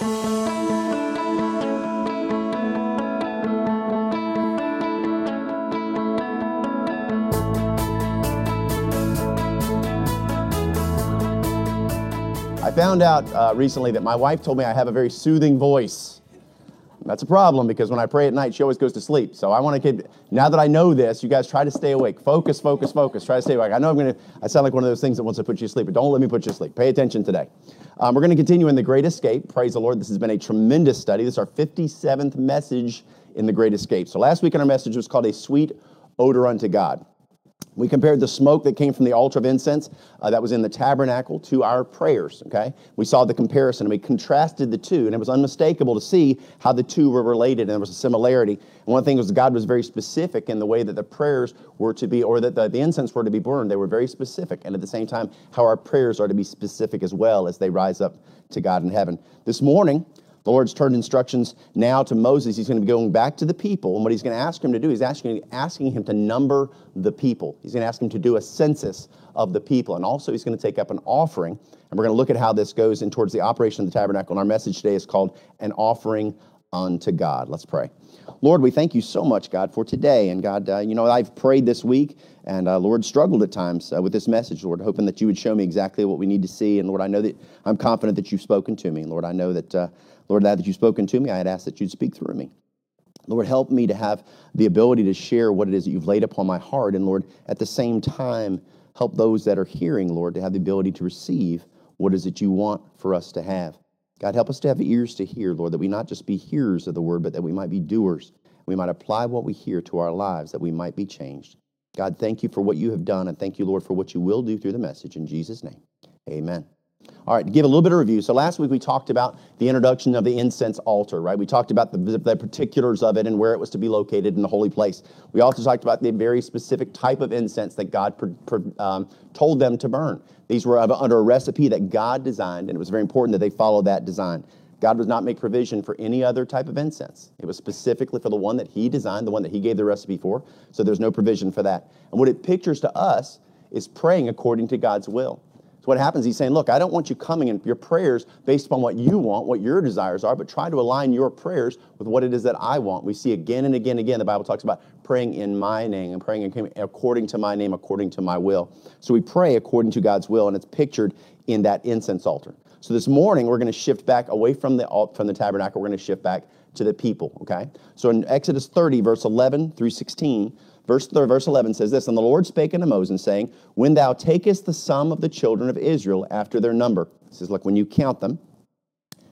I found out uh, recently that my wife told me I have a very soothing voice. That's a problem because when I pray at night, she always goes to sleep. So I want to keep, now that I know this, you guys try to stay awake. Focus, focus, focus. Try to stay awake. I know I'm going to, I sound like one of those things that wants to put you to sleep, but don't let me put you to sleep. Pay attention today. Um, we're going to continue in The Great Escape. Praise the Lord. This has been a tremendous study. This is our 57th message in The Great Escape. So last week in our message was called A Sweet Odor Unto God. We compared the smoke that came from the altar of incense uh, that was in the tabernacle to our prayers, okay? We saw the comparison and we contrasted the two, and it was unmistakable to see how the two were related and there was a similarity. And one thing was God was very specific in the way that the prayers were to be, or that the, the incense were to be burned. They were very specific. And at the same time, how our prayers are to be specific as well as they rise up to God in heaven. This morning, the Lord's turned instructions now to Moses. He's going to be going back to the people. And what he's going to ask him to do, he's asking, asking him to number the people. He's going to ask him to do a census of the people. And also, he's going to take up an offering. And we're going to look at how this goes in towards the operation of the tabernacle. And our message today is called An Offering Unto God. Let's pray. Lord, we thank you so much, God, for today. And God, uh, you know, I've prayed this week and uh, Lord, struggled at times uh, with this message, Lord, hoping that you would show me exactly what we need to see. And Lord, I know that I'm confident that you've spoken to me. Lord, I know that, uh, Lord, now that you've spoken to me, I had asked that you'd speak through me. Lord, help me to have the ability to share what it is that you've laid upon my heart. And Lord, at the same time, help those that are hearing, Lord, to have the ability to receive what it is that you want for us to have. God, help us to have ears to hear, Lord, that we not just be hearers of the word, but that we might be doers. We might apply what we hear to our lives, that we might be changed. God, thank you for what you have done, and thank you, Lord, for what you will do through the message. In Jesus' name, amen. All right, to give a little bit of review. So last week we talked about the introduction of the incense altar, right? We talked about the, the, particulars of it and where it was to be located in the holy place. We also talked about the very specific type of incense that God per, per, um, told them to burn. These were under a recipe that God designed, and it was very important that they follow that design. God does not make provision for any other type of incense. It was specifically for the one that He designed, the one that He gave the recipe for. So there's no provision for that. And what it pictures to us is praying according to God's will. So what happens, he's saying, look, I don't want you coming in your prayers based upon what you want, what your desires are, but try to align your prayers with what it is that I want. We see again and again and again, the Bible talks about praying in my name and praying according to my name, according to my will. So we pray according to God's will, and it's pictured in that incense altar. So this morning, we're going to shift back away from the, from the tabernacle. We're going to shift back to the people, okay? So in Exodus 30, verse 11 through 16, Verse, verse 11 says this And the Lord spake unto Moses, saying, When thou takest the sum of the children of Israel after their number, he says, Look, when you count them,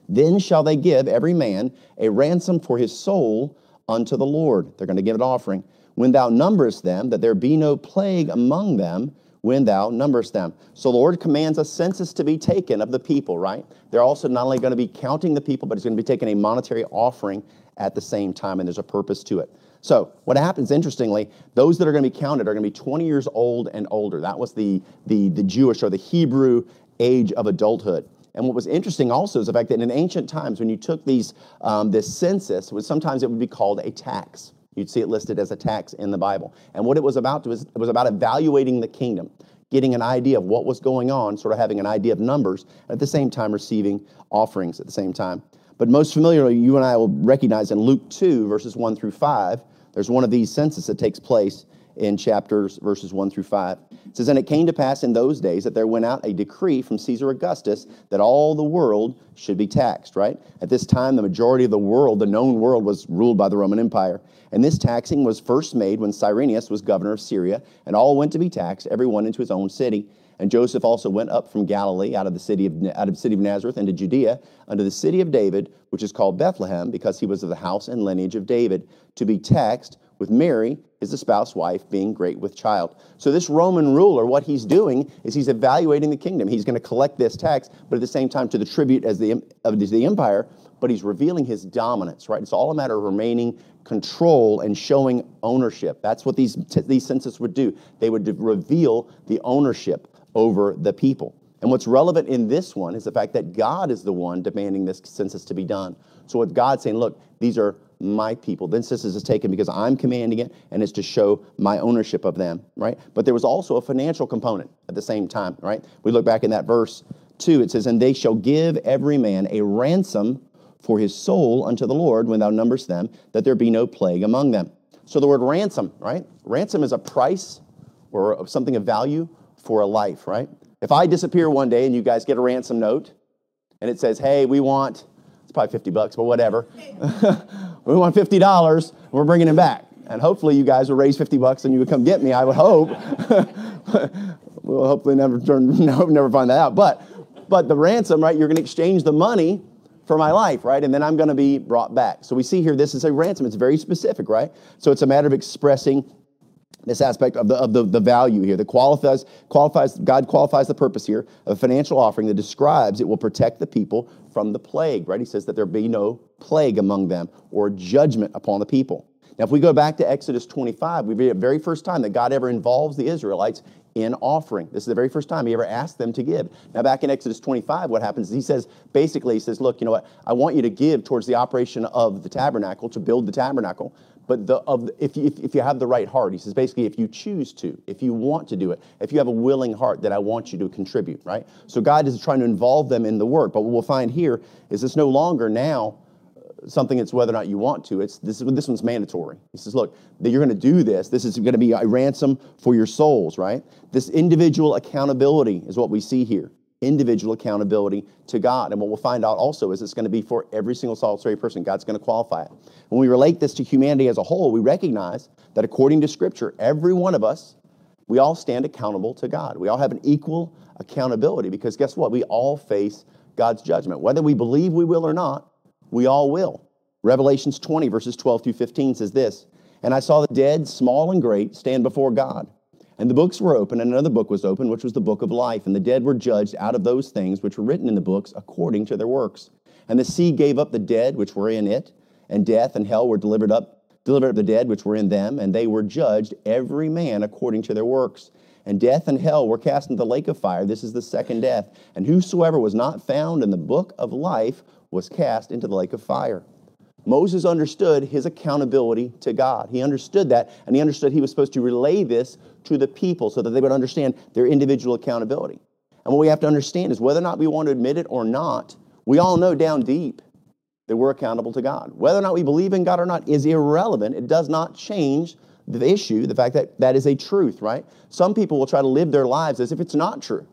then shall they give every man a ransom for his soul unto the Lord. They're going to give an offering. When thou numberest them, that there be no plague among them, when thou numberest them. So the Lord commands a census to be taken of the people, right? They're also not only going to be counting the people, but it's going to be taking a monetary offering at the same time, and there's a purpose to it. So what happens, interestingly, those that are going to be counted are going to be 20 years old and older. That was the, the, the Jewish or the Hebrew age of adulthood. And what was interesting also is the fact that in ancient times, when you took these, um, this census, was sometimes it would be called a tax. You'd see it listed as a tax in the Bible. And what it was about was it was about evaluating the kingdom, getting an idea of what was going on, sort of having an idea of numbers, and at the same time receiving offerings at the same time. But most familiarly, you and I will recognize in Luke 2, verses 1 through 5, there's one of these censuses that takes place in chapters verses 1 through 5. It says, And it came to pass in those days that there went out a decree from Caesar Augustus that all the world should be taxed, right? At this time, the majority of the world, the known world, was ruled by the Roman Empire. And this taxing was first made when Cyrenius was governor of Syria, and all went to be taxed, every one into his own city. And Joseph also went up from Galilee out of the city of, out of the city of Nazareth into Judea unto the city of David, which is called Bethlehem, because he was of the house and lineage of David, to be taxed with Mary, his espoused wife, being great with child. So this Roman ruler, what he's doing is he's evaluating the kingdom. He's going to collect this tax, but at the same time to the tribute as the of the empire, but he's revealing his dominance, right? It's all a matter of remaining control and showing ownership. That's what these, these censuses would do. They would reveal the ownership over the people. And what's relevant in this one is the fact that God is the one demanding this census to be done. So with God saying, look, these are my people. Then census is taken because I'm commanding it and it's to show my ownership of them, right? But there was also a financial component at the same time, right? We look back in that verse 2, it says, And they shall give every man a ransom for his soul unto the Lord when thou numberest them, that there be no plague among them. So the word ransom, right? Ransom is a price or something of value for a life, right? If I disappear one day and you guys get a ransom note and it says, hey, we want, it's probably 50 bucks, but whatever. we want $50, we're bringing him back. And hopefully you guys will raise 50 bucks and you would come get me, I would hope. we'll hopefully never, turn, no, never find that out. But, but the ransom, right, you're going to exchange the money for my life, right? And then I'm going to be brought back. So we see here this is a ransom. It's very specific, right? So it's a matter of expressing this aspect of the of the, the value here that qualifies qualifies God qualifies the purpose here of a financial offering that describes it will protect the people from the plague, right? He says that there be no plague among them or judgment upon the people. Now, if we go back to Exodus 25, we read the very first time that God ever involves the Israelites in offering. This is the very first time he ever asked them to give. Now, back in Exodus 25, what happens is he says, basically, he says, Look, you know what? I want you to give towards the operation of the tabernacle, to build the tabernacle. But the, of, if, you, if, if you have the right heart, he says, basically, if you choose to, if you want to do it, if you have a willing heart, that I want you to contribute, right? So God is trying to involve them in the work. But what we'll find here is it's no longer now uh, something it's whether or not you want to. It's this, this one's mandatory. He says, look, that you're going to do this. This is going to be a ransom for your souls, right? This individual accountability is what we see here. Individual accountability to God. And what we'll find out also is it's going to be for every single solitary person. God's going to qualify it. When we relate this to humanity as a whole, we recognize that according to Scripture, every one of us, we all stand accountable to God. We all have an equal accountability because guess what? We all face God's judgment. Whether we believe we will or not, we all will. Revelations 20, verses 12 through 15 says this And I saw the dead, small and great, stand before God. And the books were open, and another book was open, which was the book of life. And the dead were judged out of those things which were written in the books according to their works. And the sea gave up the dead which were in it, and death and hell were delivered up, delivered up the dead which were in them, and they were judged, every man according to their works. And death and hell were cast into the lake of fire. This is the second death. And whosoever was not found in the book of life was cast into the lake of fire. Moses understood his accountability to God. He understood that, and he understood he was supposed to relay this to the people so that they would understand their individual accountability. And what we have to understand is whether or not we want to admit it or not, we all know down deep that we're accountable to God. Whether or not we believe in God or not is irrelevant. It does not change the issue, the fact that that is a truth, right? Some people will try to live their lives as if it's not true.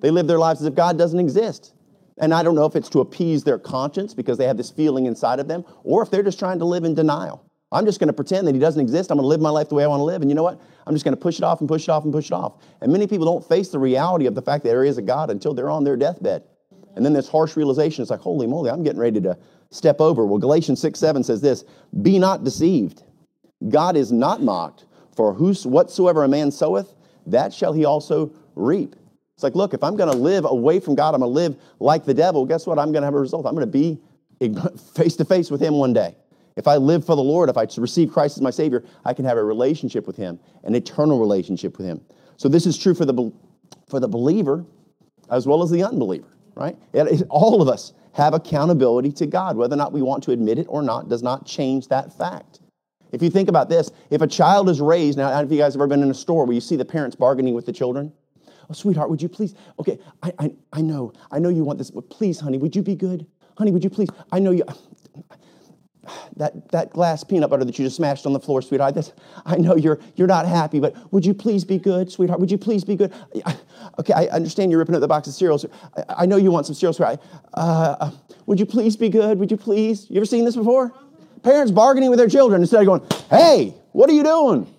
They live their lives as if God doesn't exist. And I don't know if it's to appease their conscience because they have this feeling inside of them, or if they're just trying to live in denial. I'm just going to pretend that he doesn't exist. I'm going to live my life the way I want to live. And you know what? I'm just going to push it off and push it off and push it off. And many people don't face the reality of the fact that there is a God until they're on their deathbed. And then this harsh realization is like, holy moly, I'm getting ready to step over. Well, Galatians 6 7 says this Be not deceived. God is not mocked, for whos, whatsoever a man soweth, that shall he also reap. It's like, look, if I'm going to live away from God, I'm going to live like the devil, guess what? I'm going to have a result. I'm going to be face to face with Him one day. If I live for the Lord, if I receive Christ as my Savior, I can have a relationship with Him, an eternal relationship with Him. So this is true for the, for the believer as well as the unbeliever, right? all of us have accountability to God. Whether or not we want to admit it or not does not change that fact. If you think about this, if a child is raised, now, have you guys have ever been in a store where you see the parents bargaining with the children? Oh, sweetheart, would you please? Okay, I, I, I know, I know you want this, but please, honey, would you be good? Honey, would you please? I know you. That, that glass peanut butter that you just smashed on the floor, sweetheart, I know you're, you're not happy, but would you please be good, sweetheart? Would you please be good? Okay, I understand you're ripping up the box of cereals. I, I know you want some cereal, sweetheart. Uh, would you please be good? Would you please? You ever seen this before? Parents bargaining with their children instead of going, hey, what are you doing?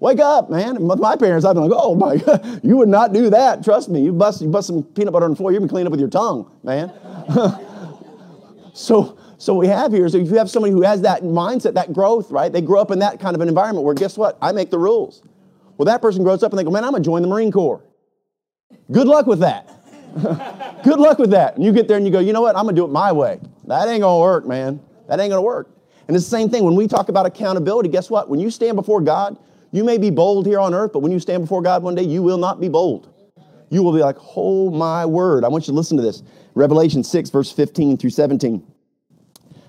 Wake up, man. With my parents, I've been like, oh my God, you would not do that. Trust me. You bust, you bust some peanut butter on the floor, you can clean up with your tongue, man. so, so what we have here is if you have somebody who has that mindset, that growth, right? They grow up in that kind of an environment where guess what? I make the rules. Well, that person grows up and they go, man, I'm gonna join the Marine Corps. Good luck with that. Good luck with that. And you get there and you go, you know what? I'm gonna do it my way. That ain't gonna work, man. That ain't gonna work. And it's the same thing when we talk about accountability. Guess what? When you stand before God, you may be bold here on earth, but when you stand before God one day, you will not be bold. You will be like, oh my word. I want you to listen to this. Revelation 6, verse 15 through 17.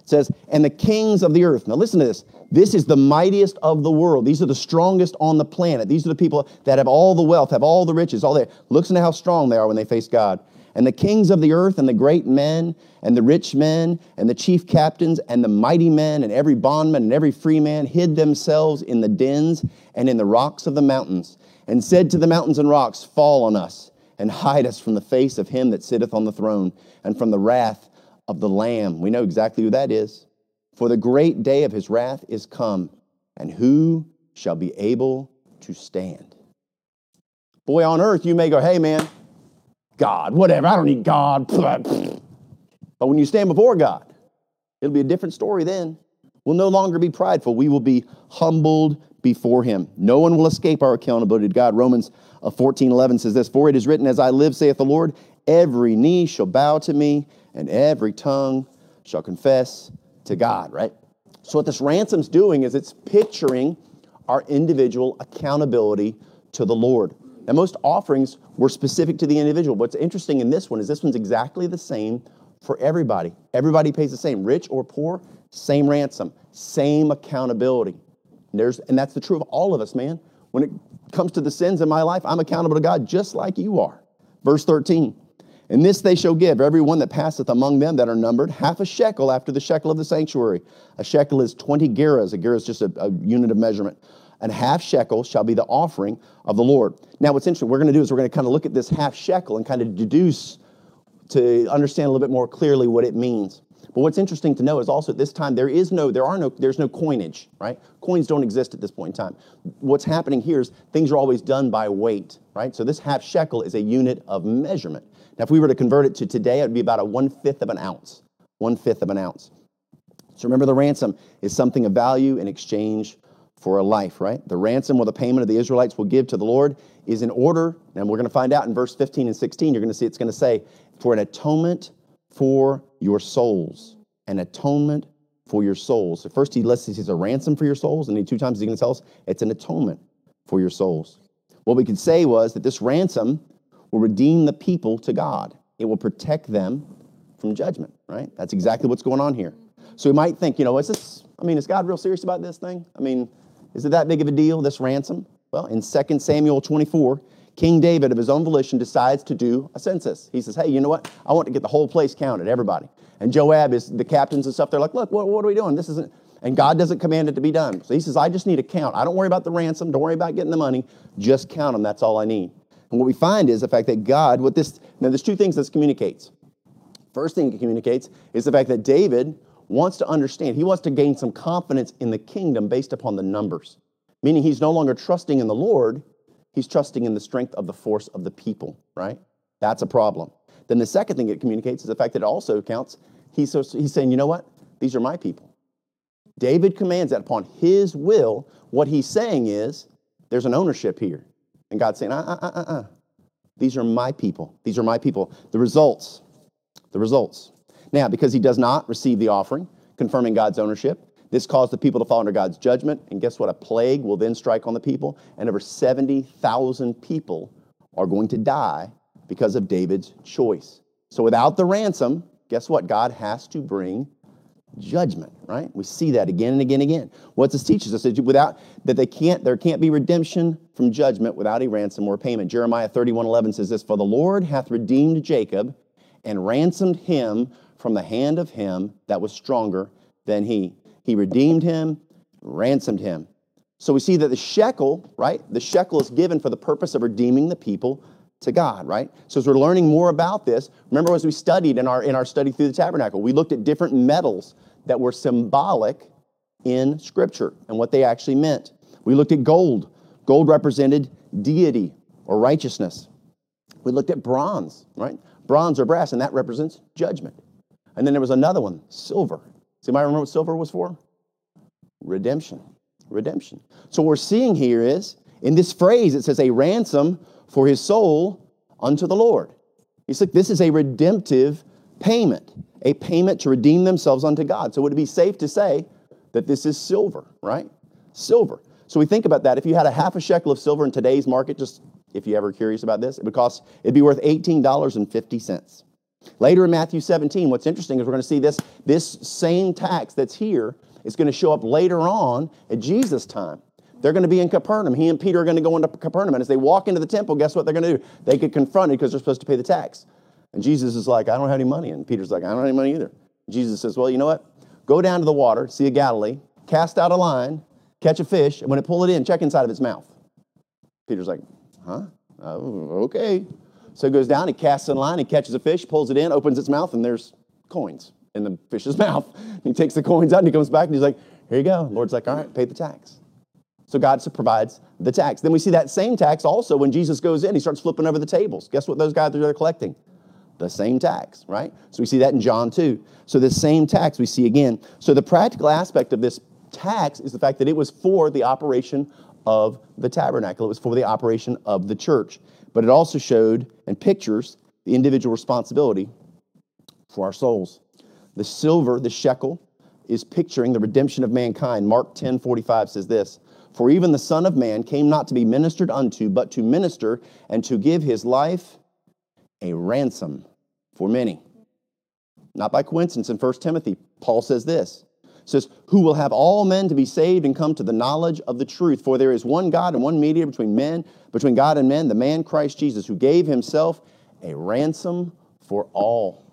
Says, and the kings of the earth. Now listen to this. This is the mightiest of the world. These are the strongest on the planet. These are the people that have all the wealth, have all the riches, all that. Listen to how strong they are when they face God. And the kings of the earth, and the great men, and the rich men, and the chief captains, and the mighty men, and every bondman, and every free man hid themselves in the dens and in the rocks of the mountains, and said to the mountains and rocks, Fall on us, and hide us from the face of him that sitteth on the throne, and from the wrath of the Lamb. We know exactly who that is. For the great day of his wrath is come, and who shall be able to stand? Boy, on earth, you may go, Hey, man, God, whatever, I don't need God. But when you stand before God, it'll be a different story then. We'll no longer be prideful. We will be humbled before him. No one will escape our accountability to God. Romans uh, 14 11 says this For it is written, As I live, saith the Lord, every knee shall bow to me, and every tongue shall confess to God, right? So, what this ransom's doing is it's picturing our individual accountability to the Lord. Now, most offerings were specific to the individual. What's interesting in this one is this one's exactly the same for everybody. Everybody pays the same, rich or poor, same ransom, same accountability. And, there's, and that's the truth of all of us, man. When it comes to the sins in my life, I'm accountable to God just like you are. Verse 13. And this they shall give every one that passeth among them that are numbered half a shekel after the shekel of the sanctuary. A shekel is 20 gerahs. A gerah is just a, a unit of measurement and half shekel shall be the offering of the Lord. Now, what's interesting, we're going to do is we're going to kind of look at this half shekel and kind of deduce to understand a little bit more clearly what it means. But what's interesting to know is also at this time there is no, there are no, there's no coinage, right? Coins don't exist at this point in time. What's happening here is things are always done by weight, right? So this half shekel is a unit of measurement. Now, if we were to convert it to today, it would be about a one fifth of an ounce. One fifth of an ounce. So remember, the ransom is something of value in exchange for a life, right? The ransom or the payment of the Israelites will give to the Lord is in order, and we're going to find out in verse 15 and 16, you're going to see it's going to say, for an atonement for your souls. An atonement for your souls. So first he lists, he says a ransom for your souls, and then two times he's going to tell us it's an atonement for your souls. What we could say was that this ransom will redeem the people to God. It will protect them from judgment, right? That's exactly what's going on here. So we might think, you know, is this, I mean, is God real serious about this thing? I mean, is it that big of a deal, this ransom? Well, in 2 Samuel 24, King David, of his own volition, decides to do a census. He says, Hey, you know what? I want to get the whole place counted, everybody. And Joab is the captains and stuff. They're like, Look, what, what are we doing? This isn't. And God doesn't command it to be done. So he says, I just need a count. I don't worry about the ransom. Don't worry about getting the money. Just count them. That's all I need. And what we find is the fact that God, what this, now there's two things this communicates. First thing it communicates is the fact that David wants to understand, he wants to gain some confidence in the kingdom based upon the numbers, meaning he's no longer trusting in the Lord, he's trusting in the strength of the force of the people, right? That's a problem. Then the second thing it communicates is the fact that it also counts, he's, he's saying, you know what? These are my people. David commands that upon his will. What he's saying is, there's an ownership here. And God's saying, uh, uh, uh, uh, uh. These are my people. These are my people. The results, the results. Now, because he does not receive the offering, confirming God's ownership, this caused the people to fall under God's judgment. And guess what? A plague will then strike on the people, and over 70,000 people are going to die because of David's choice. So without the ransom, guess what? God has to bring judgment, right? We see that again and again and again. What this teaches us without that they can't, there can't be redemption from judgment without a ransom or payment. Jeremiah 31 11 says this, For the Lord hath redeemed Jacob and ransomed him from the hand of him that was stronger than he. He redeemed him, ransomed him. So we see that the shekel, right? The shekel is given for the purpose of redeeming the people to God, right? So as we're learning more about this, remember as we studied in our in our study through the tabernacle, we looked at different metals that were symbolic in scripture and what they actually meant. We looked at gold. Gold represented deity or righteousness. We looked at bronze, right? Bronze or brass, and that represents judgment. And then there was another one, silver. Does anybody remember what silver was for? Redemption. Redemption. So what we're seeing here is in this phrase, it says a ransom for his soul unto the Lord. He's like, this is a redemptive payment, a payment to redeem themselves unto God. So would it be safe to say that this is silver, right? Silver. So we think about that. If you had a half a shekel of silver in today's market, just if you're ever curious about this, it would cost, it'd be worth $18.50. Later in Matthew 17, what's interesting is we're going to see this, this same tax that's here is going to show up later on at Jesus' time. They're going to be in Capernaum. He and Peter are going to go into Capernaum. And as they walk into the temple, guess what they're going to do? They get confronted because they're supposed to pay the tax. And Jesus is like, I don't have any money. And Peter's like, I don't have any money either. Jesus says, Well, you know what? Go down to the water, sea a Galilee, cast out a line, catch a fish, and when it pull it in, check inside of its mouth. Peter's like, Huh? Oh, okay. So he goes down, he casts a line, he catches a fish, pulls it in, opens its mouth, and there's coins in the fish's mouth. He takes the coins out and he comes back and he's like, Here you go. Lord's like, All right, pay the tax. So God provides the tax. Then we see that same tax also when Jesus goes in, he starts flipping over the tables. Guess what those guys are collecting? The same tax, right? So we see that in John 2. So the same tax we see again. So the practical aspect of this tax is the fact that it was for the operation of the tabernacle, it was for the operation of the church. But it also showed and pictures the individual responsibility for our souls. The silver, the shekel, is picturing the redemption of mankind. Mark 10 45 says this For even the Son of Man came not to be ministered unto, but to minister and to give his life a ransom for many. Not by coincidence, in 1 Timothy, Paul says this. says, Who will have all men to be saved and come to the knowledge of the truth? For there is one God and one mediator between men, between God and men, the man Christ Jesus, who gave himself a ransom for all,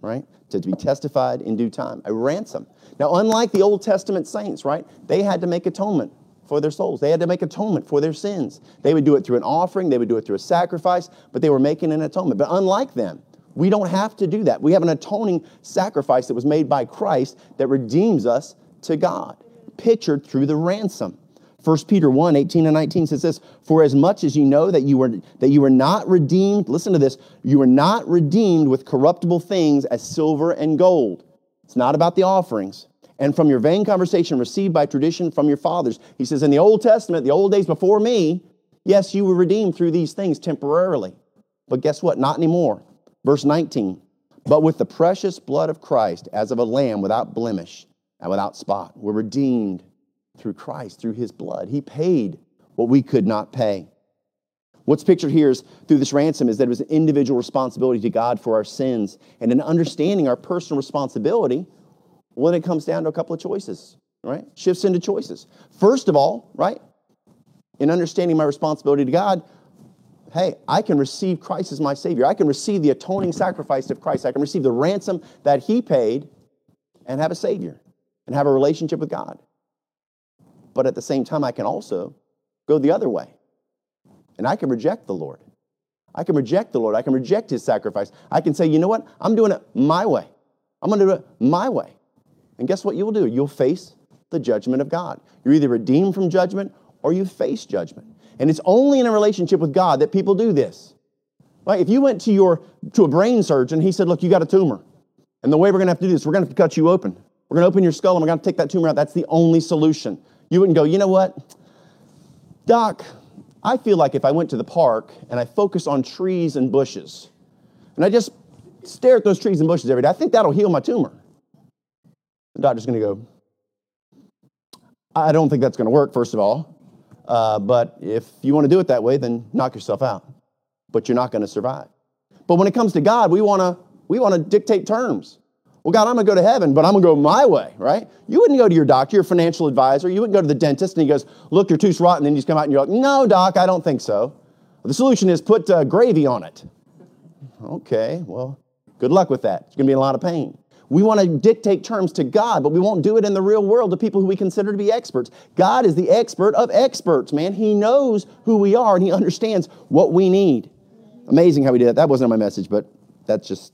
right? To be testified in due time. A ransom. Now, unlike the Old Testament saints, right? They had to make atonement for their souls. They had to make atonement for their sins. They would do it through an offering, they would do it through a sacrifice, but they were making an atonement. But unlike them, we don't have to do that. We have an atoning sacrifice that was made by Christ that redeems us to God, pictured through the ransom. 1 Peter 1, 18 and 19 says this, For as much as you know that you were that you were not redeemed, listen to this, you were not redeemed with corruptible things as silver and gold. It's not about the offerings, and from your vain conversation received by tradition from your fathers. He says, in the Old Testament, the old days before me, yes, you were redeemed through these things temporarily. But guess what? Not anymore. Verse 19, but with the precious blood of Christ, as of a lamb without blemish and without spot, we're redeemed through Christ, through his blood. He paid what we could not pay. What's pictured here is through this ransom is that it was an individual responsibility to God for our sins and in understanding our personal responsibility well, then it comes down to a couple of choices, right? Shifts into choices. First of all, right, in understanding my responsibility to God, hey, I can receive Christ as my Savior. I can receive the atoning sacrifice of Christ. I can receive the ransom that He paid and have a Savior and have a relationship with God. But at the same time, I can also go the other way and I can reject the Lord. I can reject the Lord. I can reject His sacrifice. I can say, you know what? I'm doing it my way. I'm going to do it my way. And guess what you'll do? You'll face the judgment of God. You're either redeemed from judgment or you face judgment. And it's only in a relationship with God that people do this. Right? If you went to your to a brain surgeon, he said, "Look, you got a tumor. And the way we're going to have to do this, we're going to have to cut you open. We're going to open your skull and we're going to take that tumor out. That's the only solution." You wouldn't go, "You know what? Doc, I feel like if I went to the park and I focus on trees and bushes, and I just stare at those trees and bushes every day, I think that'll heal my tumor." The doctor's going to go, I don't think that's going to work, first of all. Uh, but if you want to do it that way, then knock yourself out. But you're not going to survive. But when it comes to God, we want to we want to dictate terms. Well, God, I'm going to go to heaven, but I'm going to go my way, right? You wouldn't go to your doctor, your financial advisor. You wouldn't go to the dentist and he goes, look, your tooth's rotten. And then you come out and you're like, no, doc, I don't think so. The solution is put uh, gravy on it. Okay, well, good luck with that. It's going to be a lot of pain. We want to dictate terms to God, but we won't do it in the real world to people who we consider to be experts. God is the expert of experts, man. He knows who we are and He understands what we need. Amazing how we did that. That wasn't my message, but that's just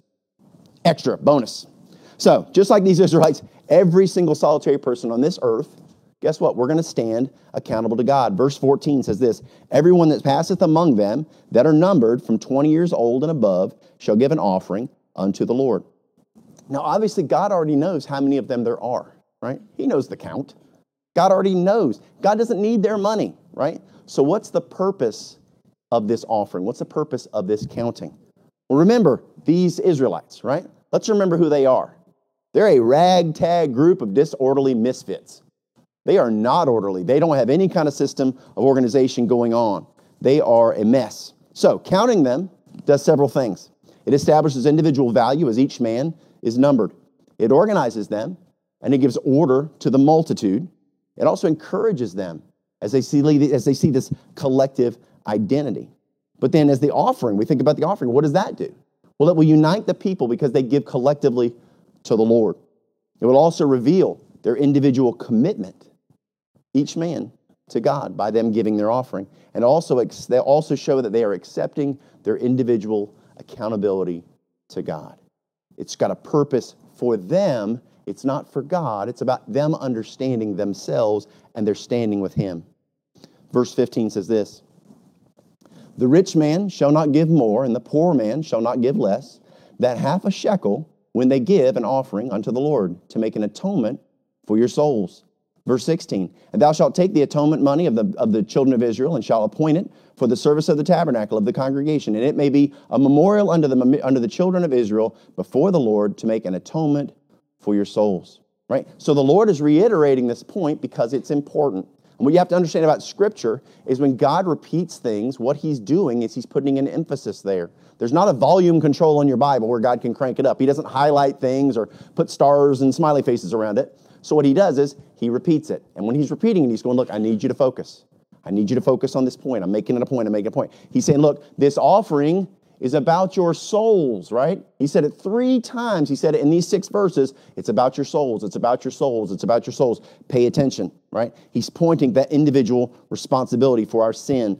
extra bonus. So, just like these Israelites, every single solitary person on this earth, guess what? We're going to stand accountable to God. Verse 14 says this Everyone that passeth among them that are numbered from 20 years old and above shall give an offering unto the Lord. Now, obviously, God already knows how many of them there are, right? He knows the count. God already knows. God doesn't need their money, right? So, what's the purpose of this offering? What's the purpose of this counting? Well, remember these Israelites, right? Let's remember who they are. They're a ragtag group of disorderly misfits. They are not orderly. They don't have any kind of system of organization going on. They are a mess. So, counting them does several things. It establishes individual value as each man is numbered. It organizes them and it gives order to the multitude. It also encourages them as they see, as they see this collective identity. But then, as the offering, we think about the offering, what does that do? Well, it will unite the people because they give collectively to the Lord. It will also reveal their individual commitment, each man to God, by them giving their offering. And also, they also show that they are accepting their individual accountability to God. It's got a purpose for them. It's not for God. It's about them understanding themselves and they're standing with Him. Verse 15 says this The rich man shall not give more, and the poor man shall not give less, that half a shekel when they give an offering unto the Lord to make an atonement for your souls. Verse 16, and thou shalt take the atonement money of the, of the children of Israel and shalt appoint it for the service of the tabernacle of the congregation, and it may be a memorial unto the, unto the children of Israel before the Lord to make an atonement for your souls. Right? So the Lord is reiterating this point because it's important. And what you have to understand about Scripture is when God repeats things, what He's doing is He's putting an emphasis there. There's not a volume control on your Bible where God can crank it up. He doesn't highlight things or put stars and smiley faces around it. So what He does is He repeats it. And when He's repeating it, He's going, Look, I need you to focus. I need you to focus on this point. I'm making it a point. I'm making a point. He's saying, Look, this offering is about your souls, right? He said it three times. He said it in these six verses. It's about your souls. It's about your souls. It's about your souls. Pay attention, right? He's pointing that individual responsibility for our sin.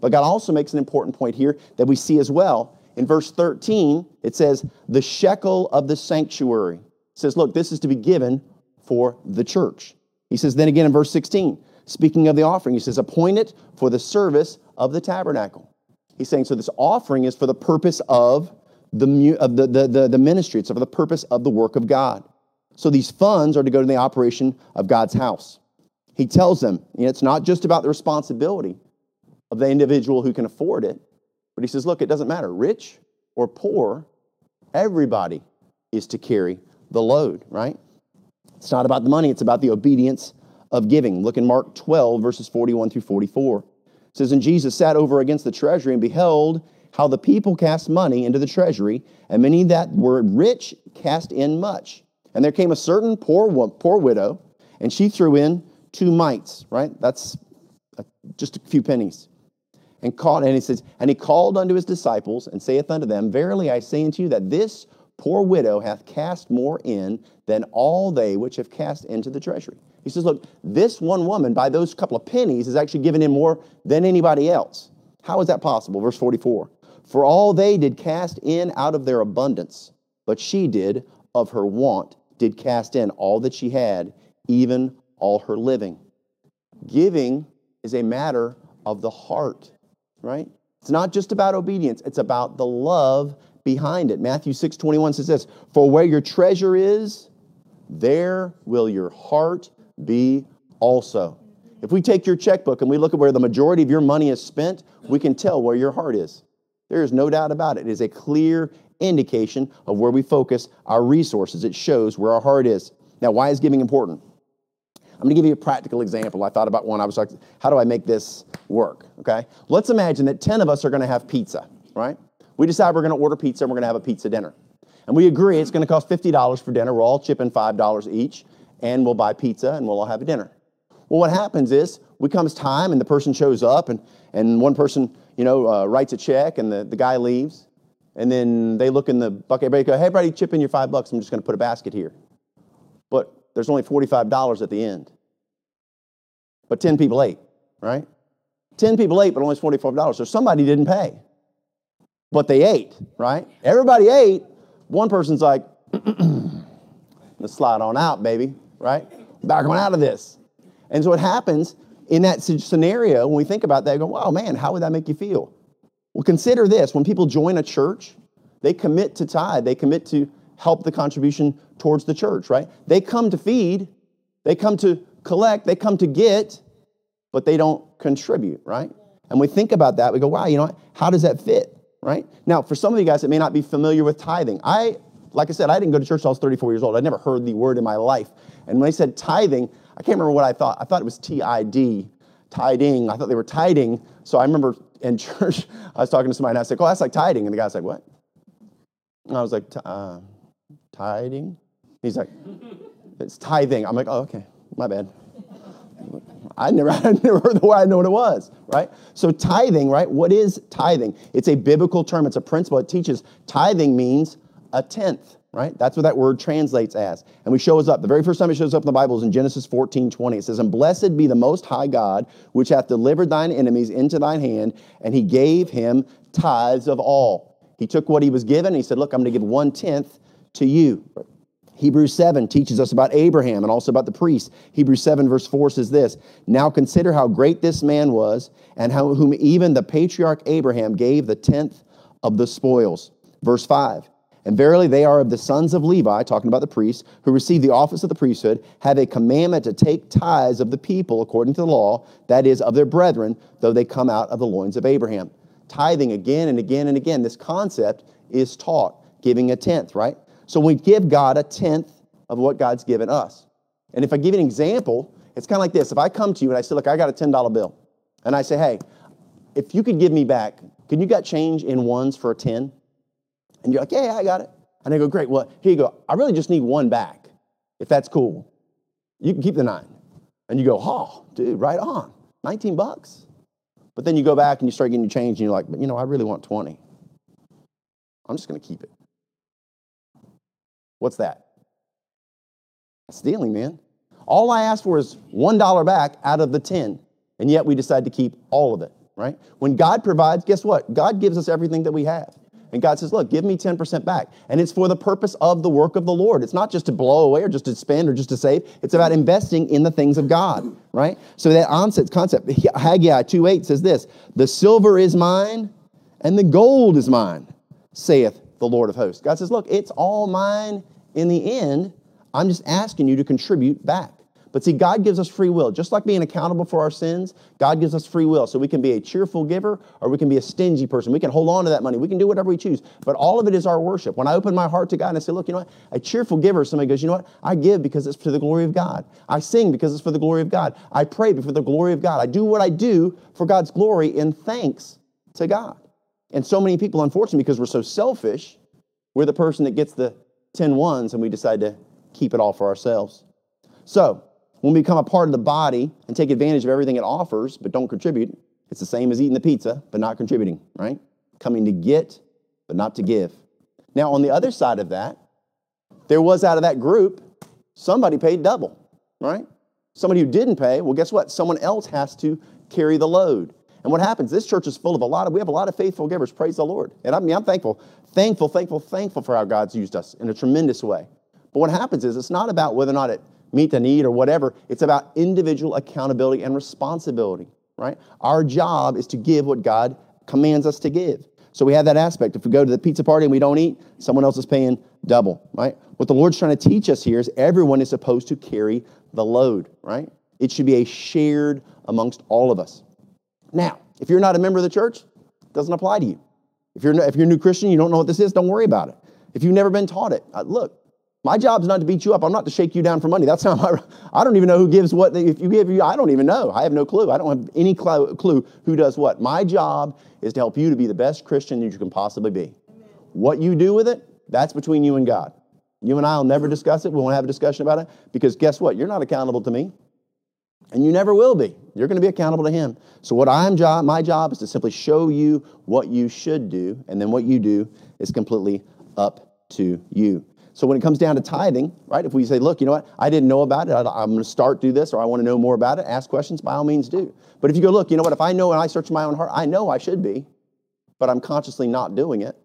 But God also makes an important point here that we see as well. In verse 13, it says, the shekel of the sanctuary. It says, look, this is to be given for the church. He says, then again in verse 16, speaking of the offering, he says, appoint it for the service of the tabernacle. He's saying, so this offering is for the purpose of the, of the, the, the, the ministry, it's for the purpose of the work of God. So these funds are to go to the operation of God's house. He tells them you know, it's not just about the responsibility of the individual who can afford it, but he says, look, it doesn't matter, rich or poor, everybody is to carry the load, right? It's not about the money, it's about the obedience of giving. Look in Mark 12, verses 41 through 44. It says, And Jesus sat over against the treasury and beheld how the people cast money into the treasury, and many that were rich cast in much. And there came a certain poor, poor widow, and she threw in two mites, right? That's uh, just a few pennies. And called, and he says, and he called unto his disciples and saith unto them, Verily I say unto you that this poor widow hath cast more in than all they which have cast into the treasury. He says, Look, this one woman, by those couple of pennies, is actually giving him more than anybody else. How is that possible? Verse 44 For all they did cast in out of their abundance, but she did of her want, did cast in all that she had, even all her living. Giving is a matter of the heart, right? It's not just about obedience, it's about the love behind it. Matthew 6 21 says this For where your treasure is, there will your heart be also. If we take your checkbook and we look at where the majority of your money is spent, we can tell where your heart is. There is no doubt about it. It is a clear indication of where we focus our resources. It shows where our heart is. Now, why is giving important? I'm going to give you a practical example. I thought about one. I was like, how do I make this work? Okay. Let's imagine that 10 of us are going to have pizza, right? We decide we're going to order pizza and we're going to have a pizza dinner. And we agree it's going to cost $50 for dinner. We're all chipping $5 each and we'll buy pizza and we'll all have a dinner. Well, what happens is we comes time and the person shows up and, and one person, you know, uh, writes a check and the, the guy leaves. And then they look in the bucket, everybody go, hey, everybody chip in your five bucks. I'm just going to put a basket here. But there's only $45 at the end. But 10 people ate, right? 10 people ate, but only $45. So somebody didn't pay. But they ate, right? Everybody ate. One person's like, let's slide on out, baby right? Back on out of this. And so what happens in that scenario, when we think about that, go, wow, man, how would that make you feel? Well, consider this when people join a church, they commit to tithe, they commit to help the contribution towards the church, right? They come to feed, they come to collect, they come to get, but they don't contribute, right? And we think about that, we go, wow, you know, how does that fit, right? Now, for some of you guys that may not be familiar with tithing, I, like I said, I didn't go to church until I was 34 years old. I'd never heard the word in my life. And when they said tithing, I can't remember what I thought. I thought it was T I D, tiding. I thought they were tiding. So I remember in church, I was talking to somebody and I said, Oh, that's like tiding. And the guy's like, What? And I was like, uh, Tiding? He's like, It's tithing. I'm like, Oh, okay, my bad. I never, I never heard the word, I know what it was, right? So tithing, right? What is tithing? It's a biblical term, it's a principle. It teaches tithing means a tenth, right? That's what that word translates as. And we shows up. The very first time it shows up in the Bible is in Genesis 14, 20. It says, And blessed be the most high God, which hath delivered thine enemies into thine hand, and he gave him tithes of all. He took what he was given, and he said, Look, I'm going to give one tenth to you. Hebrews 7 teaches us about Abraham and also about the priest. Hebrews 7, verse 4 says this Now consider how great this man was, and how, whom even the patriarch Abraham gave the tenth of the spoils. Verse 5 And verily they are of the sons of Levi, talking about the priests, who receive the office of the priesthood, have a commandment to take tithes of the people according to the law, that is, of their brethren, though they come out of the loins of Abraham. Tithing again and again and again, this concept is taught, giving a tenth, right? So we give God a tenth of what God's given us. And if I give an example, it's kind of like this. If I come to you and I say, look, I got a $10 bill, and I say, hey, if you could give me back, can you got change in ones for a 10? And you're like, yeah, yeah, I got it. And they go, great. Well, here you go. I really just need one back, if that's cool. You can keep the nine. And you go, oh, dude, right on. 19 bucks. But then you go back and you start getting your change and you're like, but you know, I really want 20. I'm just going to keep it. What's that? Stealing, man. All I asked for is $1 back out of the 10, and yet we decide to keep all of it, right? When God provides, guess what? God gives us everything that we have. And God says, Look, give me 10% back. And it's for the purpose of the work of the Lord. It's not just to blow away or just to spend or just to save. It's about investing in the things of God, right? So that onset concept, Haggai 2 8 says this The silver is mine and the gold is mine, saith the Lord of hosts. God says, Look, it's all mine in the end, I'm just asking you to contribute back. But see, God gives us free will. Just like being accountable for our sins, God gives us free will. So we can be a cheerful giver or we can be a stingy person. We can hold on to that money. We can do whatever we choose. But all of it is our worship. When I open my heart to God and I say, look, you know what? A cheerful giver, somebody goes, you know what? I give because it's for the glory of God. I sing because it's for the glory of God. I pray for the glory of God. I do what I do for God's glory in thanks to God. And so many people, unfortunately, because we're so selfish, we're the person that gets the 10 ones and we decide to keep it all for ourselves. So, when we become a part of the body and take advantage of everything it offers but don't contribute, it's the same as eating the pizza but not contributing, right? Coming to get but not to give. Now, on the other side of that, there was out of that group somebody paid double, right? Somebody who didn't pay, well, guess what? Someone else has to carry the load. And what happens? This church is full of a lot of, we have a lot of faithful givers. Praise the Lord. And I mean, I'm thankful, thankful, thankful, thankful for how God's used us in a tremendous way. But what happens is it's not about whether or not it meet the need or whatever. It's about individual accountability and responsibility, right? Our job is to give what God commands us to give. So we have that aspect. If we go to the pizza party and we don't eat, someone else is paying double, right? What the Lord's trying to teach us here is everyone is supposed to carry the load, right? It should be a shared amongst all of us. Now, if you're not a member of the church, it doesn't apply to you. If you're, if you're a new Christian, you don't know what this is, don't worry about it. If you've never been taught it, uh, look, my job's not to beat you up. I'm not to shake you down for money. That's not my, I don't even know who gives what. If you give you, I don't even know. I have no clue. I don't have any clue who does what. My job is to help you to be the best Christian that you can possibly be. What you do with it, that's between you and God. You and I will never discuss it. We won't have a discussion about it because guess what? You're not accountable to me. And you never will be. You're going to be accountable to him. So what I'm job, my job is to simply show you what you should do, and then what you do is completely up to you. So when it comes down to tithing, right? If we say, look, you know what, I didn't know about it, I, am going to start do this, or I want to know more about it, ask questions, by all means do. But if you go, look, you know what, if I know and I search my own heart, I know I should be, but I'm consciously not doing it.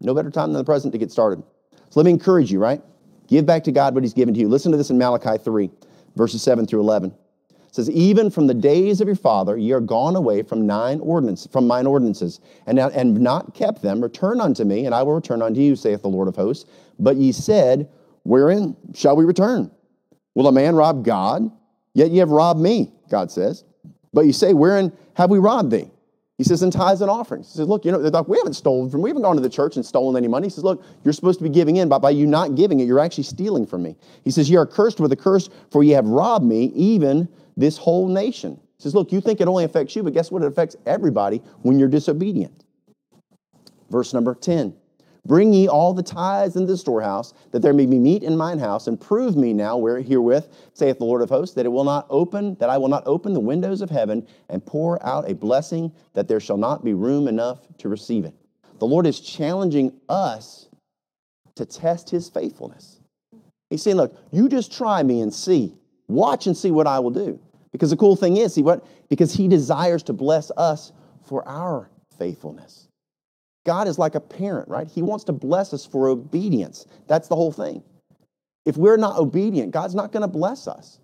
No better time than the present to get started. So let me encourage you, right? Give back to God what He's given to you. Listen to this in Malachi 3 verses 7 through 11. It says, Even from the days of your father ye are gone away from nine ordinances, from mine ordinances, and, and not kept them. Return unto me, and I will return unto you, saith the Lord of hosts. But ye said, Wherein shall we return? Will a man rob God? Yet ye have robbed me, God says. But you say, Wherein have we robbed thee? He says, in tithes and offerings. He says, look, you know, they're like, we haven't stolen from, we haven't gone to the church and stolen any money. He says, look, you're supposed to be giving in, but by you not giving it, you're actually stealing from me. He says, ye are cursed with a curse, for ye have robbed me, even this whole nation. He says, look, you think it only affects you, but guess what? It affects everybody when you're disobedient. Verse number 10. Bring ye all the tithes into the storehouse, that there may be meat in mine house, and prove me now where herewith, saith the Lord of hosts, that it will not open, that I will not open the windows of heaven and pour out a blessing, that there shall not be room enough to receive it. The Lord is challenging us to test his faithfulness. He's saying, Look, you just try me and see. Watch and see what I will do. Because the cool thing is, see what? Because he desires to bless us for our faithfulness. God is like a parent, right? He wants to bless us for obedience. That's the whole thing. If we're not obedient, God's not going to bless us.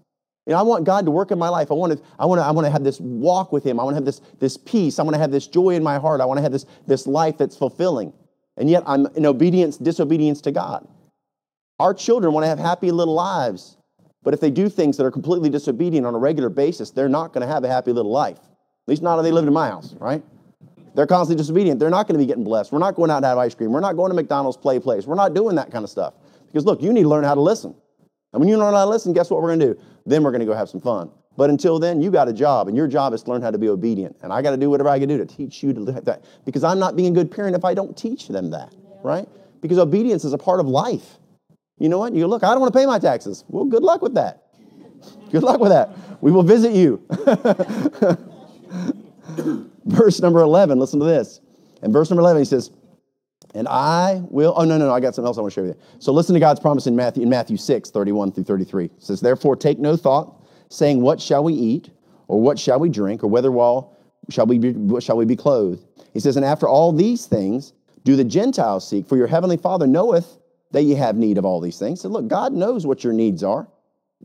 You know, I want God to work in my life. I want to, I want to, I want to have this walk with Him. I want to have this, this peace. I want to have this joy in my heart. I want to have this, this life that's fulfilling. And yet I'm in obedience, disobedience to God. Our children want to have happy little lives. But if they do things that are completely disobedient on a regular basis, they're not going to have a happy little life. At least not if they live in my house, right? They're constantly disobedient. They're not going to be getting blessed. We're not going out to have ice cream. We're not going to McDonald's play place. We're not doing that kind of stuff. Because look, you need to learn how to listen. And when you learn how to listen, guess what we're going to do? Then we're going to go have some fun. But until then, you got a job, and your job is to learn how to be obedient. And I got to do whatever I can do to teach you to do that. Because I'm not being a good parent if I don't teach them that, right? Because obedience is a part of life. You know what? You look, I don't want to pay my taxes. Well, good luck with that. Good luck with that. We will visit you. verse number 11, listen to this. In verse number 11, he says, and I will, oh, no, no, no, I got something else I want to share with you. So listen to God's promise in Matthew, in Matthew 6, 31 through 33. It says, Therefore, take no thought, saying, What shall we eat? Or what shall we drink? Or whether while shall we be, shall we be clothed? He says, And after all these things do the Gentiles seek, for your heavenly Father knoweth that you have need of all these things. So look, God knows what your needs are.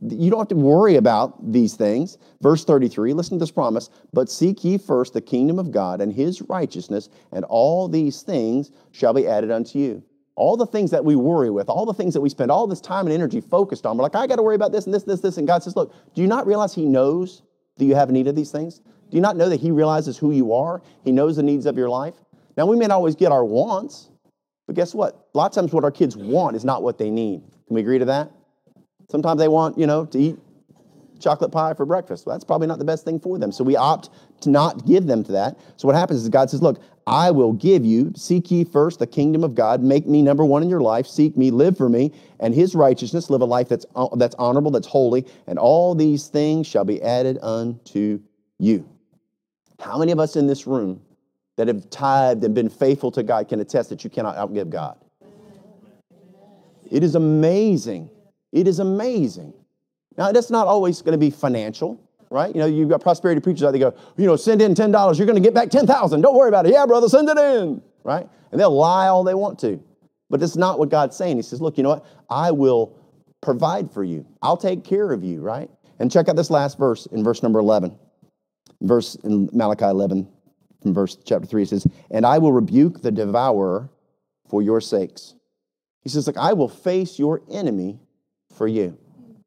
You don't have to worry about these things. Verse 33, listen to this promise. But seek ye first the kingdom of God and his righteousness, and all these things shall be added unto you. All the things that we worry with, all the things that we spend all this time and energy focused on, we're like, I got to worry about this and this, this, this. And God says, Look, do you not realize He knows that you have need of these things? Do you not know that He realizes who you are? He knows the needs of your life. Now, we may not always get our wants, but guess what? A lot of times, what our kids want is not what they need. Can we agree to that? Sometimes they want, you know, to eat chocolate pie for breakfast. Well, that's probably not the best thing for them. So we opt to not give them to that. So what happens is God says, Look, I will give you, seek ye first the kingdom of God, make me number one in your life, seek me, live for me, and his righteousness, live a life that's, uh, that's honorable, that's holy, and all these things shall be added unto you. How many of us in this room that have tithed and been faithful to God can attest that you cannot outgive God? It is amazing it is amazing. Now, that's not always going to be financial, right? You know, you've got prosperity preachers out there go, you know, send in $10, you're going to get back 10,000. Don't worry about it. Yeah, brother, send it in, right? And they'll lie all they want to. But that's not what God's saying. He says, look, you know what? I will provide for you. I'll take care of you, right? And check out this last verse in verse number 11. Verse in Malachi 11, from verse chapter 3, it says, And I will rebuke the devourer for your sakes. He says, Look, I will face your enemy for you.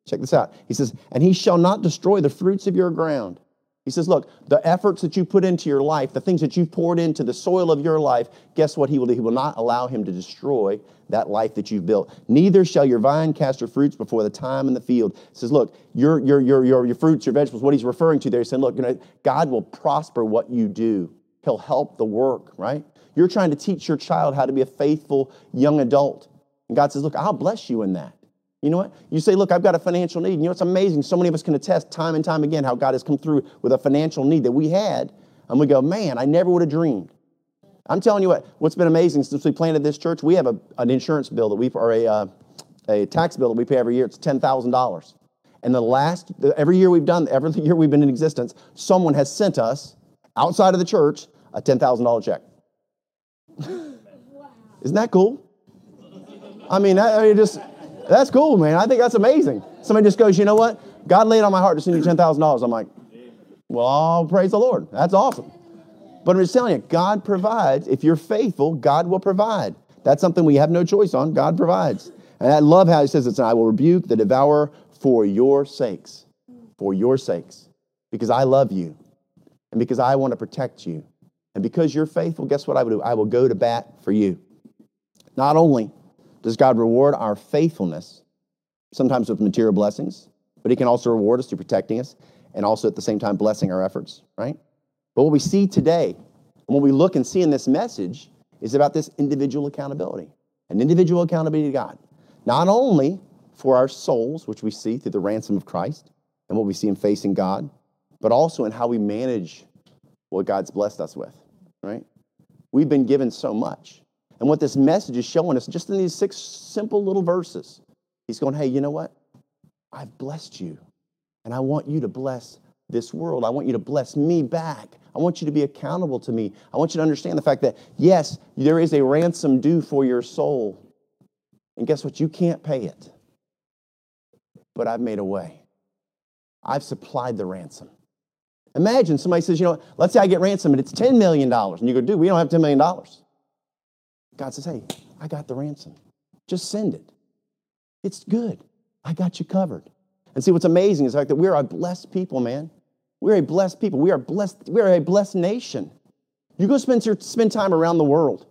Check this out. He says, And he shall not destroy the fruits of your ground. He says, Look, the efforts that you put into your life, the things that you've poured into the soil of your life, guess what he will do? He will not allow him to destroy that life that you've built. Neither shall your vine cast her fruits before the time in the field. He says, Look, your, your, your, your, your fruits, your vegetables, what he's referring to there, he's saying, Look, you know, God will prosper what you do, he'll help the work, right? You're trying to teach your child how to be a faithful young adult. And God says, Look, I'll bless you in that. You know what? You say, look, I've got a financial need. You know, it's amazing. So many of us can attest time and time again how God has come through with a financial need that we had. And we go, man, I never would have dreamed. I'm telling you what, what's been amazing since we planted this church, we have a, an insurance bill that we, or a, uh, a tax bill that we pay every year. It's $10,000. And the last, every year we've done, every year we've been in existence, someone has sent us outside of the church a $10,000 check. Isn't that cool? I mean, I, I mean, just, that's cool, man. I think that's amazing. Somebody just goes, you know what? God laid on my heart to send you $10,000. I'm like, well, praise the Lord. That's awesome. But I'm just telling you, God provides. If you're faithful, God will provide. That's something we have no choice on. God provides. And I love how he says it's, I will rebuke the devourer for your sakes. For your sakes. Because I love you. And because I want to protect you. And because you're faithful, guess what I will do? I will go to bat for you. Not only does God reward our faithfulness, sometimes with material blessings, but He can also reward us through protecting us and also at the same time blessing our efforts, right? But what we see today, and what we look and see in this message, is about this individual accountability. an individual accountability to God, not only for our souls, which we see through the ransom of Christ and what we see in facing God, but also in how we manage what God's blessed us with, right? We've been given so much. And what this message is showing us, just in these six simple little verses, He's going, hey, you know what? I've blessed you, and I want you to bless this world. I want you to bless me back. I want you to be accountable to me. I want you to understand the fact that, yes, there is a ransom due for your soul. And guess what? You can't pay it. But I've made a way. I've supplied the ransom. Imagine somebody says, you know, let's say I get ransom and it's $10 million. And you go, dude, we don't have $10 million. God says, hey, I got the ransom. Just send it. It's good. I got you covered. And see, what's amazing is the fact that we're a blessed people, man. We're a blessed people. We are blessed. We are a blessed nation. You go spend, your, spend time around the world.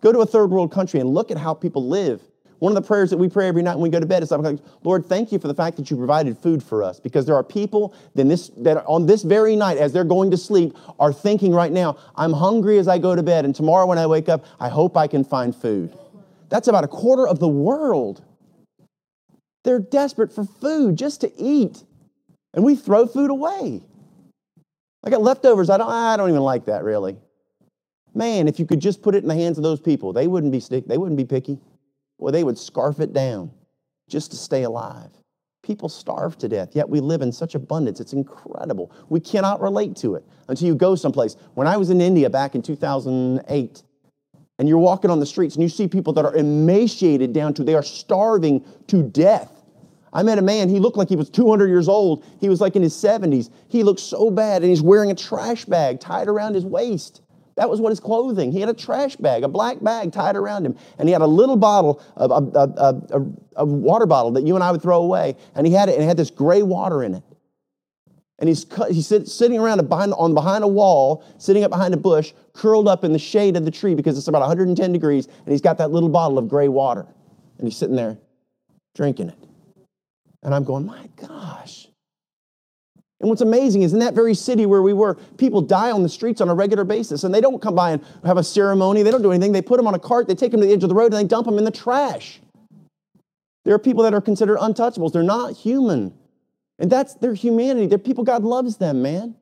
Go to a third world country and look at how people live. One of the prayers that we pray every night when we go to bed is like, Lord, thank you for the fact that you provided food for us. Because there are people this, that on this very night, as they're going to sleep, are thinking right now, I'm hungry as I go to bed, and tomorrow when I wake up, I hope I can find food. That's about a quarter of the world. They're desperate for food just to eat. And we throw food away. I got leftovers. I don't, I don't even like that really. Man, if you could just put it in the hands of those people, they wouldn't be they wouldn't be picky. Well, they would scarf it down just to stay alive. People starve to death, yet we live in such abundance. It's incredible. We cannot relate to it until you go someplace. When I was in India back in 2008, and you're walking on the streets and you see people that are emaciated down to, they are starving to death. I met a man, he looked like he was 200 years old. He was like in his 70s. He looked so bad, and he's wearing a trash bag tied around his waist. That was what his clothing. He had a trash bag, a black bag tied around him, and he had a little bottle, a, a, a, a, water bottle that you and I would throw away, and he had it, and it had this gray water in it. And he's, he's sitting around behind, on behind a wall, sitting up behind a bush, curled up in the shade of the tree because it's about 110 degrees, and he's got that little bottle of gray water, and he's sitting there drinking it. And I'm going, my gosh, and what's amazing is in that very city where we were, people die on the streets on a regular basis, and they don't come by and have a ceremony. They don't do anything. They put them on a cart, they take them to the edge of the road, and they dump them in the trash. There are people that are considered untouchables. They're not human. And that's their humanity. They're people, God loves them, man.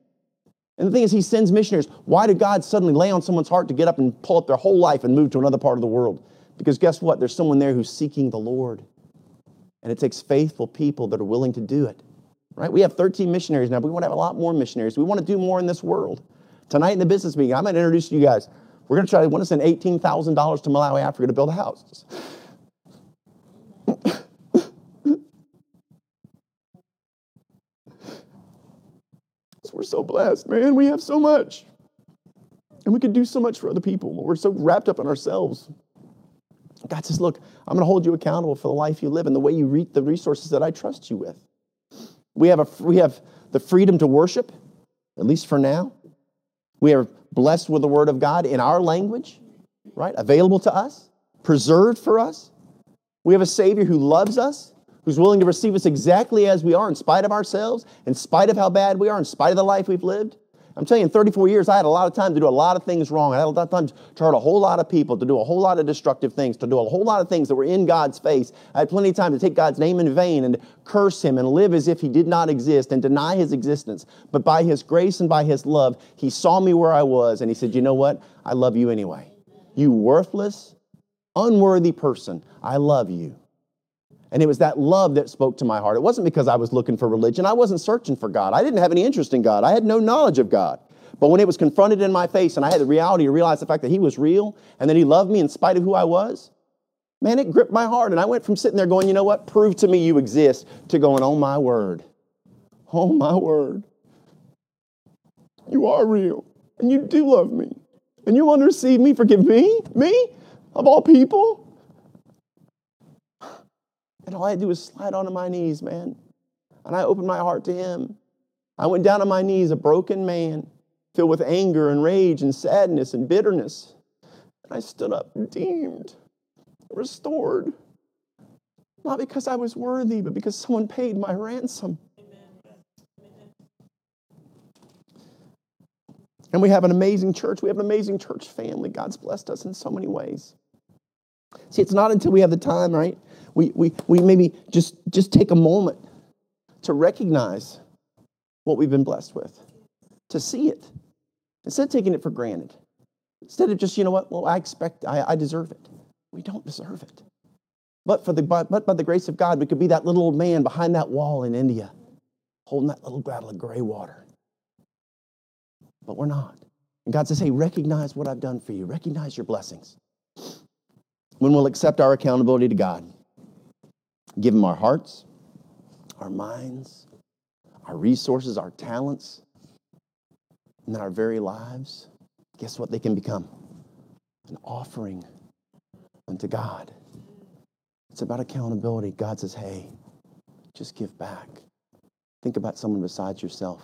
And the thing is, He sends missionaries. Why did God suddenly lay on someone's heart to get up and pull up their whole life and move to another part of the world? Because guess what? There's someone there who's seeking the Lord. And it takes faithful people that are willing to do it right? We have 13 missionaries now, but we want to have a lot more missionaries. We want to do more in this world. Tonight in the business meeting, I'm going to introduce you guys. We're going to try to want to send $18,000 to Malawi, Africa to build a house. we're so blessed, man. We have so much. And we can do so much for other people. We're so wrapped up in ourselves. God says, Look, I'm going to hold you accountable for the life you live and the way you reap the resources that I trust you with. We have, a, we have the freedom to worship, at least for now. We are blessed with the Word of God in our language, right? Available to us, preserved for us. We have a Savior who loves us, who's willing to receive us exactly as we are, in spite of ourselves, in spite of how bad we are, in spite of the life we've lived. I'm telling you, in 34 years, I had a lot of time to do a lot of things wrong. I had a lot of time to hurt a whole lot of people, to do a whole lot of destructive things, to do a whole lot of things that were in God's face. I had plenty of time to take God's name in vain and curse Him and live as if He did not exist and deny His existence. But by His grace and by His love, He saw me where I was and He said, You know what? I love you anyway. You worthless, unworthy person, I love you. And it was that love that spoke to my heart. It wasn't because I was looking for religion. I wasn't searching for God. I didn't have any interest in God. I had no knowledge of God. But when it was confronted in my face and I had the reality to realize the fact that He was real and that He loved me in spite of who I was, man, it gripped my heart. And I went from sitting there going, you know what, prove to me you exist, to going, oh my word. Oh my word. You are real. And you do love me. And you want to receive me, forgive me, me, of all people. And all I had to do was slide onto my knees, man. And I opened my heart to Him. I went down on my knees, a broken man, filled with anger and rage and sadness and bitterness. And I stood up, redeemed, restored. Not because I was worthy, but because someone paid my ransom. And we have an amazing church. We have an amazing church family. God's blessed us in so many ways. See, it's not until we have the time, right? We, we, we maybe just, just take a moment to recognize what we've been blessed with, to see it, instead of taking it for granted. Instead of just, you know what, well, I expect, I, I deserve it. We don't deserve it. But, for the, but, but by the grace of God, we could be that little old man behind that wall in India, holding that little bottle of gray water. But we're not. And God says, hey, recognize what I've done for you, recognize your blessings. When we'll accept our accountability to God, give Him our hearts, our minds, our resources, our talents, and our very lives, guess what they can become? An offering unto God. It's about accountability. God says, hey, just give back. Think about someone besides yourself.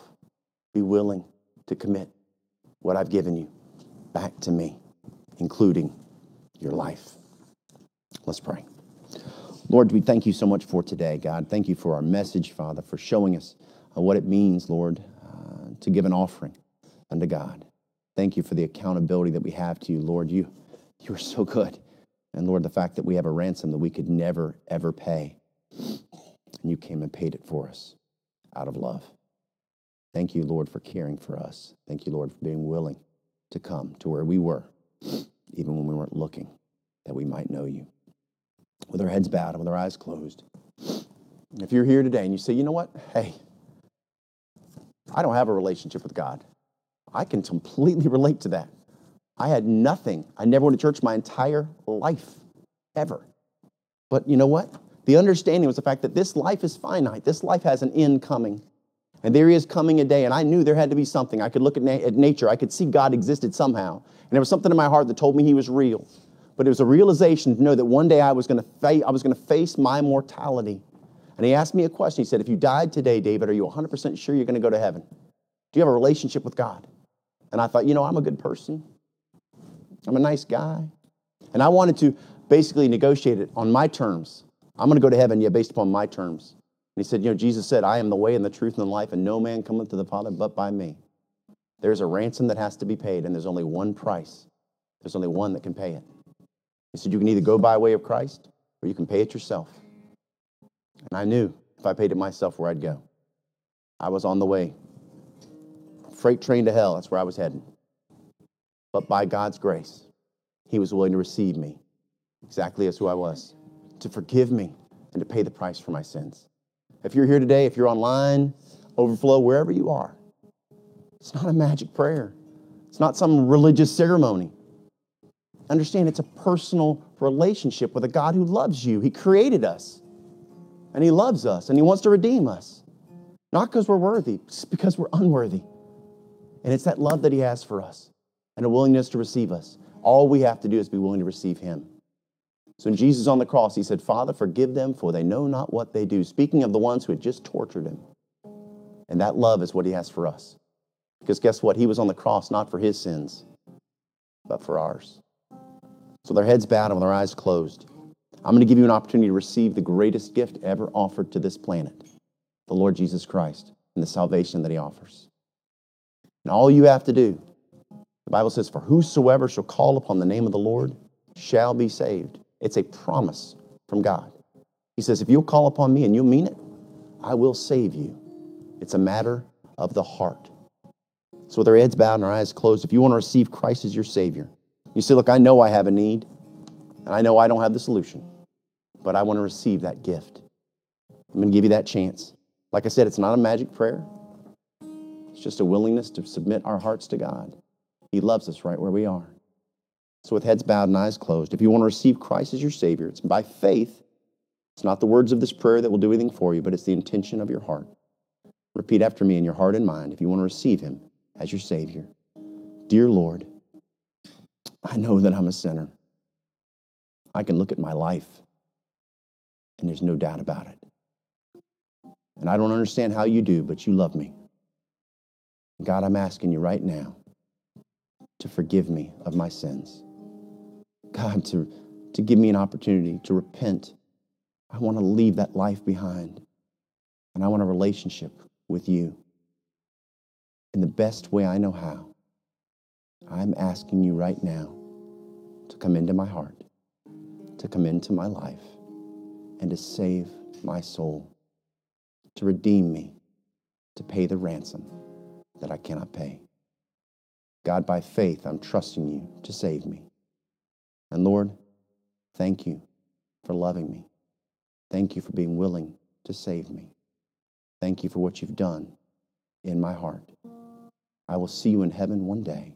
Be willing to commit what I've given you back to me, including your life. Let's pray. Lord, we thank you so much for today, God. Thank you for our message, Father, for showing us uh, what it means, Lord, uh, to give an offering unto God. Thank you for the accountability that we have to you, Lord. You, you are so good. And Lord, the fact that we have a ransom that we could never, ever pay. And you came and paid it for us out of love. Thank you, Lord, for caring for us. Thank you, Lord, for being willing to come to where we were, even when we weren't looking, that we might know you. With our heads bowed and with our eyes closed. If you're here today and you say, you know what? Hey, I don't have a relationship with God. I can completely relate to that. I had nothing. I never went to church my entire life, ever. But you know what? The understanding was the fact that this life is finite. This life has an end coming. And there is coming a day, and I knew there had to be something. I could look at, na- at nature, I could see God existed somehow. And there was something in my heart that told me He was real. But it was a realization to know that one day I was going to fa- I was going to face my mortality. And He asked me a question. He said, "If you died today, David, are you 100% sure you're going to go to heaven? Do you have a relationship with God?" And I thought, you know, I'm a good person. I'm a nice guy. And I wanted to basically negotiate it on my terms. I'm going to go to heaven, yeah, based upon my terms. And he said, You know, Jesus said, I am the way and the truth and the life, and no man cometh to the Father but by me. There's a ransom that has to be paid, and there's only one price. There's only one that can pay it. He said, You can either go by way of Christ or you can pay it yourself. And I knew if I paid it myself where I'd go. I was on the way. Freight train to hell, that's where I was heading. But by God's grace, He was willing to receive me exactly as who I was, to forgive me, and to pay the price for my sins. If you're here today, if you're online, overflow, wherever you are, it's not a magic prayer. It's not some religious ceremony. Understand it's a personal relationship with a God who loves you. He created us, and He loves us, and He wants to redeem us. Not because we're worthy, because we're unworthy. And it's that love that He has for us and a willingness to receive us. All we have to do is be willing to receive Him. So when Jesus on the cross, He said, Father, forgive them, for they know not what they do. Speaking of the ones who had just tortured Him. And that love is what He has for us. Because guess what? He was on the cross not for His sins, but for ours. So their heads bowed and their eyes closed. I'm going to give you an opportunity to receive the greatest gift ever offered to this planet the Lord Jesus Christ and the salvation that He offers. And all you have to do, the Bible says, For whosoever shall call upon the name of the Lord shall be saved. It's a promise from God. He says, If you'll call upon me and you'll mean it, I will save you. It's a matter of the heart. So, with our heads bowed and our eyes closed, if you want to receive Christ as your Savior, you say, Look, I know I have a need, and I know I don't have the solution, but I want to receive that gift. I'm going to give you that chance. Like I said, it's not a magic prayer, it's just a willingness to submit our hearts to God. He loves us right where we are. So, with heads bowed and eyes closed, if you want to receive Christ as your Savior, it's by faith. It's not the words of this prayer that will do anything for you, but it's the intention of your heart. Repeat after me in your heart and mind if you want to receive Him as your Savior. Dear Lord, I know that I'm a sinner. I can look at my life, and there's no doubt about it. And I don't understand how you do, but you love me. God, I'm asking you right now to forgive me of my sins. God, to, to give me an opportunity to repent. I want to leave that life behind. And I want a relationship with you in the best way I know how. I'm asking you right now to come into my heart, to come into my life and to save my soul, to redeem me, to pay the ransom that I cannot pay. God, by faith, I'm trusting you to save me. And Lord, thank you for loving me. Thank you for being willing to save me. Thank you for what you've done in my heart. I will see you in heaven one day.